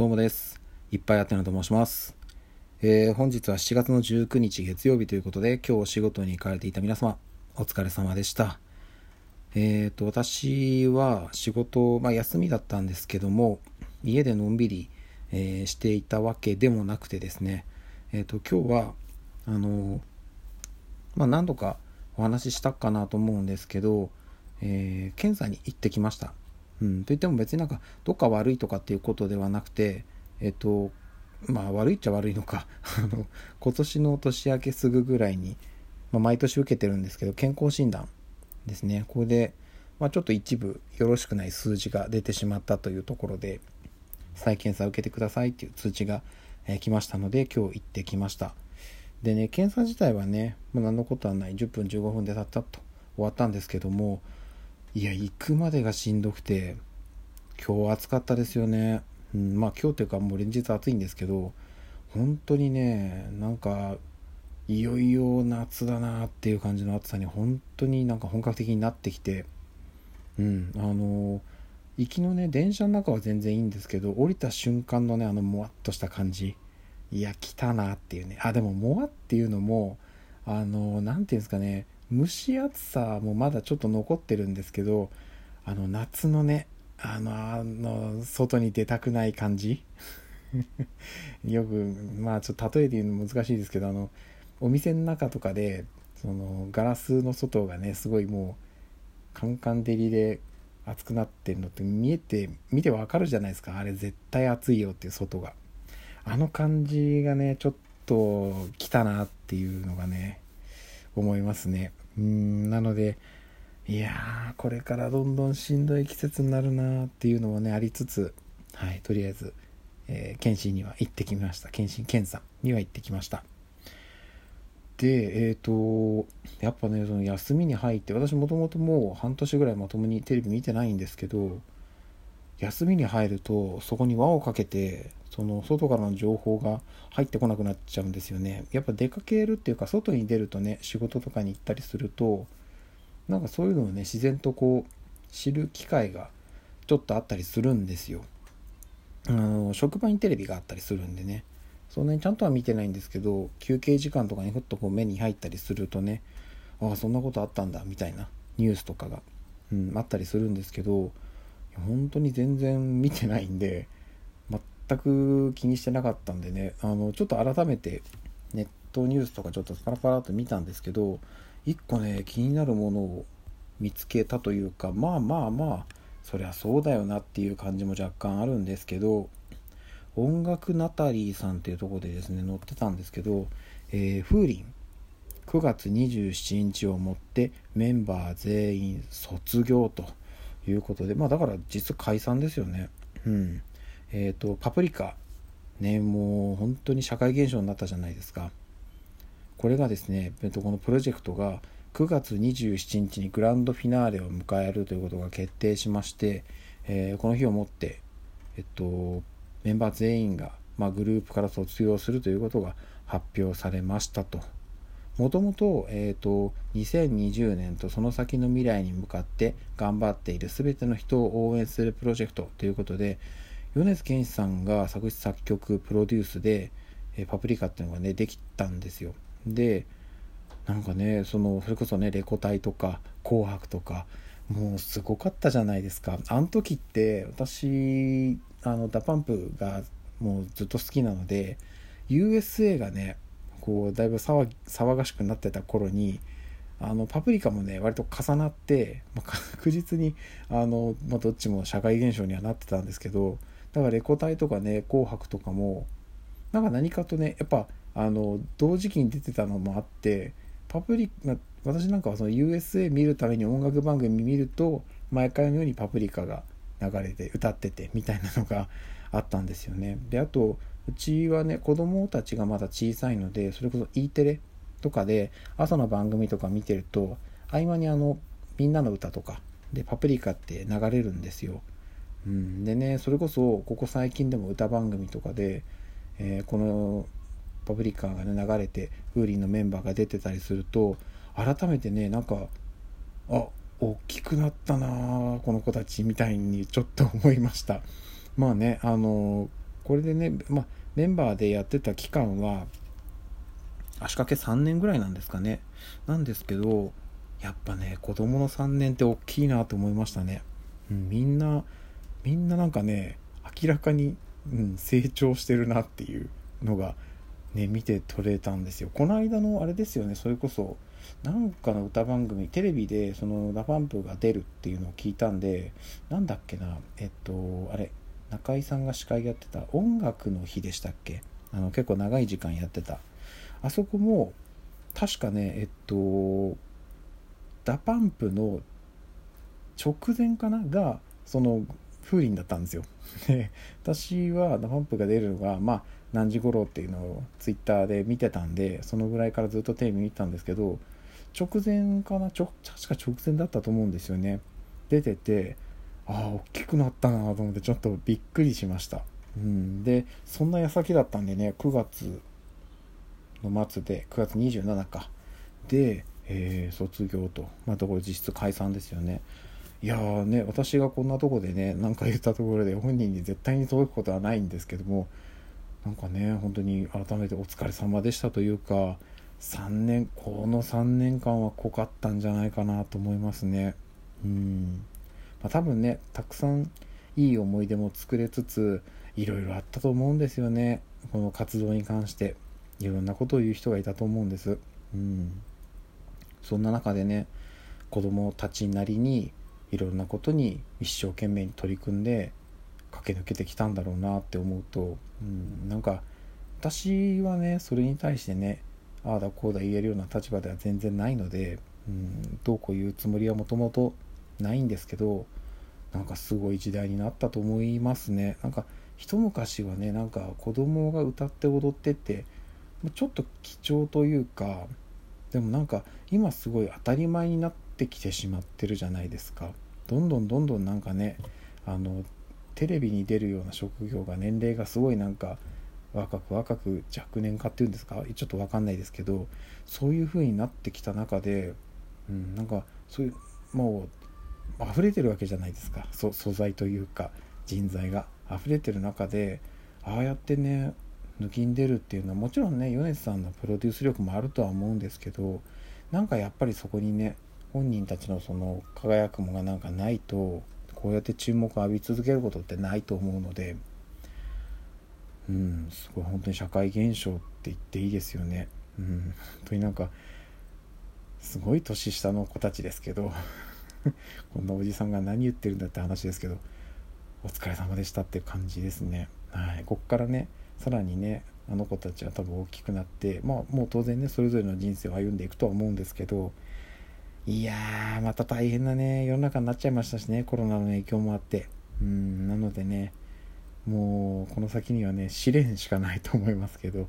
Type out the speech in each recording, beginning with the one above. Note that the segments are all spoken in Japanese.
どうもです。いっぱいあってなと申します。えー本日は7月の19日月曜日ということで、今日お仕事に行かれていた皆様、お疲れ様でした。えっ、と、私は仕事、まあ休みだったんですけども、家でのんびり、えーしていたわけでもなくてですね、えっ、と、今日は、あの、まあ何度かお話ししたかなと思うんですけど、えー検査に行ってきました。うん、といっても別になんかどっか悪いとかっていうことではなくてえっとまあ悪いっちゃ悪いのか。あの今年の年明けすぐぐらいに、まあ、毎年受けてるんですけど健康診断ですね。これで、まあ、ちょっと一部よろしくない数字が出てしまったというところで再検査を受けてくださいっていう通知が、えー来ましたので今日行ってきました。でね検査自体はね、まあ、何のことはない。10分15分でたったと終わったんですけどもいや行くまでがしんどくて今日暑かったですよね、うん、まあ今日というかもう連日暑いんですけど本当にねなんかいよいよ夏だなっていう感じの暑さに本当になんか本格的になってきてうんあの行きのね電車の中は全然いいんですけど降りた瞬間のねあのもわっとした感じ。いや来たなっていうね。あでももわっていうのもあの何ていうんですかね。蒸し暑さもまだちょっと残ってるんですけどあの夏のねあのあの外に出たくない感じ？よくまあちょっと例えて言うの難しいですけどあのお店の中とかでそのガラスの外がねすごいもうカンカン照りで暑くなってるのって見えて見てわかるじゃないですか。あれ絶対暑いよっていう外が。あの感じがねちょっと来たなっていうのがね思いますね。うんなのでいやーこれからどんどんしんどい季節になるなっていうのもねありつつはいとりあえず、えー検診には行ってきました。検診検査には行ってきました。でえっ、とやっぱねその休みに入って私もともともう半年ぐらいまともにテレビ見てないんですけど休みに入るとそこに輪をかけてその外からの情報が入ってこなくなっちゃうんですよね。やっぱ出かけるっていうか外に出るとね仕事とかに行ったりするとなんかそういうのをね自然とこう知る機会がちょっとあったりするんですよ。あの職場にテレビがあったりするんでね。そんなにちゃんとは見てないんですけど休憩時間とかにふっとこう目に入ったりするとねああそんなことあったんだみたいなニュースとかが、うん、あったりするんですけど本当に全然見てないんで全く気にしてなかったんでねあのちょっと改めてネットニュースとかちょっとパラパラっと見たんですけど一個ね気になるものを見つけたというかまあまあまあそりゃそうだよなっていう感じも若干あるんですけど音楽ナタリーさんっていうとこでですね載ってたんですけど、えー、風鈴9月27日をもってメンバー全員卒業と。いうことでまあだから実解散ですよね。うん。えっ、とパプリカ。ねもう本当に社会現象になったじゃないですか。これがですね、えっと、このプロジェクトが9月27日にグランドフィナーレを迎えるということが決定しまして、えーこの日をもって、えっと、メンバー全員が、まあ、グループから卒業するということが発表されましたと。もともと,、えー、と2020年とその先の未来に向かって頑張っている全ての人を応援するプロジェクトということで米津玄師さんが作詞作曲プロデュースで、えーパプリカっていうのがねできたんですよ。でなんかねそのそれこそねレコ大とか紅白とかもうすごかったじゃないですか。あの時って私あの DA PUMP がもうずっと好きなので USA がねこうだいぶ騒がしくなってた頃にあのパプリカもね割と重なって、まあ 確実にあの、まあ、どっちも社会現象にはなってたんですけどだからレコ大とかね紅白とかもなんか何かとねやっぱあの同時期に出てたのもあってパプリカ私なんかはその USA 見るために音楽番組見ると毎回のようにパプリカが流れて歌っててみたいなのがあったんですよね。であとうちはね子供たちがまだ小さいのでそれこそ E テレとかで朝の番組とか見てると合間にあのみんなの歌とかでパプリカって流れるんですよ、うん、でねそれこそここ最近でも歌番組とかで、えーこのパプリカがね流れて風鈴のメンバーが出てたりすると改めてねなんかあ大きくなったなこの子たちみたいにちょっと思いました。まあねあのこれでね、ま、メンバーでやってた期間は足掛け3年ぐらいなんですかね。なんですけどやっぱね子供の3年って大きいなと思いましたね、うん、みんなみんななんかね明らかに、うん、成長してるなっていうのがね見て取れたんですよ。この間のあれですよねそれこそなんかの歌番組テレビでその DA PUMP が出るっていうのを聞いたんでなんだっけなえっとあれ中居さんが司会やってた音楽の日でしたっけ？あの結構長い時間やってた。あそこも確かねえっと DA PUMP の直前かな？がその Foorin だったんですよ。で私は DA PUMP が出るのがまあ何時頃っていうのをツイッターで見てたんでそのぐらいからずっとテレビ見てたんですけど直前かな？ちょ確か直前だったと思うんですよね。出ててああ大きくなったなと思ってちょっとびっくりしました。うん。でそんな矢先だったんでね9月の末で9月27かで、えー、卒業と。またこれ実質解散ですよね。いやーね私がこんなとこでね何か言ったところで本人に絶対に届くことはないんですけどもなんかね本当に改めてお疲れ様でしたというか3年この3年間は濃かったんじゃないかなと思いますね。うん。まあ、多分ねたくさんいい思い出も作れつついろいろあったと思うんですよね。この活動に関して。いろんなことを言う人がいたと思うんです。うん。そんな中でね子供たちなりにいろんなことに一生懸命に取り組んで駆け抜けてきたんだろうなって思うと、うん、なんか私はねそれに対してねああだこうだ言えるような立場では全然ないので、うん、どうこう言うつもりはもともとないんですけどなんかすごい時代になったと思いますね。なんか一昔はねなんか子供が歌って踊ってってちょっと貴重というかでもなんか今すごい当たり前になってきてしまってるじゃないですか。どんどんどんどんなんかねあのテレビに出るような職業が年齢がすごいなんか若く若く若年化っていうんですかちょっと分かんないですけどそういう風になってきた中で、うん、なんかそういうもう溢れてるわけじゃないですか。素材というか人材が。溢れてる中でああやってね抜きん出るっていうのはもちろんね米津さんのプロデュース力もあるとは思うんですけどなんかやっぱりそこにね本人たちのその輝くものがなんかないとこうやって注目を浴び続けることってないと思うのでうんすごい本当に社会現象って言っていいですよね。うん本当になんかすごい年下の子たちですけど。こんなおじさんが何言ってるんだって話ですけどお疲れ様でしたって感じですね。はい。こっからねさらにねあの子たちは多分大きくなってまあもう当然ねそれぞれの人生を歩んでいくとは思うんですけどいやーまた大変なね世の中になっちゃいましたしねコロナの影響もあって。うんなのでねもうこの先にはね試練しかないと思いますけど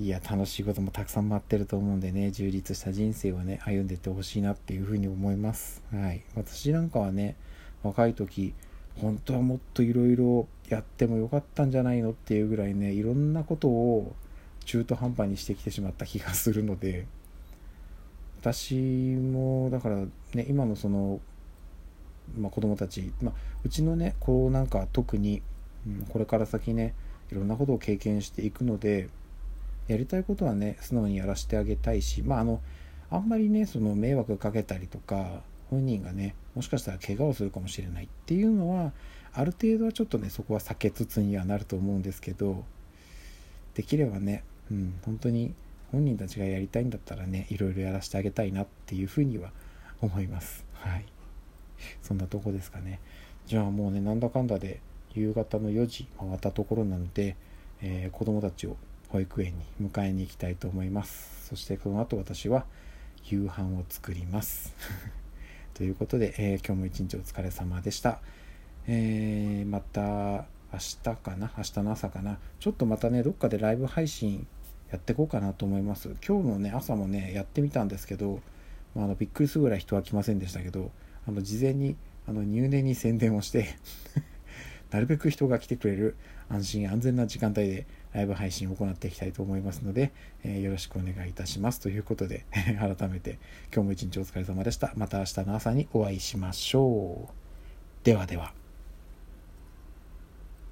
いや楽しいこともたくさん待ってると思うんでね充実した人生をね歩んでいってほしいなっていうふうに思います。はい。私なんかはね若い時本当はもっといろいろやってもよかったんじゃないのっていうぐらいねいろんなことを中途半端にしてきてしまった気がするので私もだからね今のその、まあ、子供たち、まあ、うちのね子なんか特に、うん、これから先ねいろんなことを経験していくのでやりたいことはね素直にやらせてあげたいしまああのあんまりねその迷惑かけたりとか本人がねもしかしたら怪我をするかもしれないっていうのはある程度はちょっとねそこは避けつつにはなると思うんですけどできればねうん本当に本人たちがやりたいんだったらねいろいろやらせてあげたいなっていうふうには思います。はい。そんなとこですかね。じゃあもうねなんだかんだで夕方の4時回ったところなので、えー、子供たちを保育園に迎えに行きたいと思います。そしてこの後私は夕飯を作ります。ということで、えー、今日も一日お疲れ様でした、えー、また明日かな？明日の朝かな？ちょっとまたねどっかでライブ配信やっていこうかなと思います。今日のね朝もねやってみたんですけど、まあ、あのびっくりするぐらい人は来ませんでしたけどあの事前にあの入念に宣伝をしてなるべく人が来てくれる安心安全な時間帯でライブ配信を行っていきたいと思いますので、えー、よろしくお願いいたします。ということで、改めて今日も一日お疲れ様でした。また明日の朝にお会いしましょう。ではでは。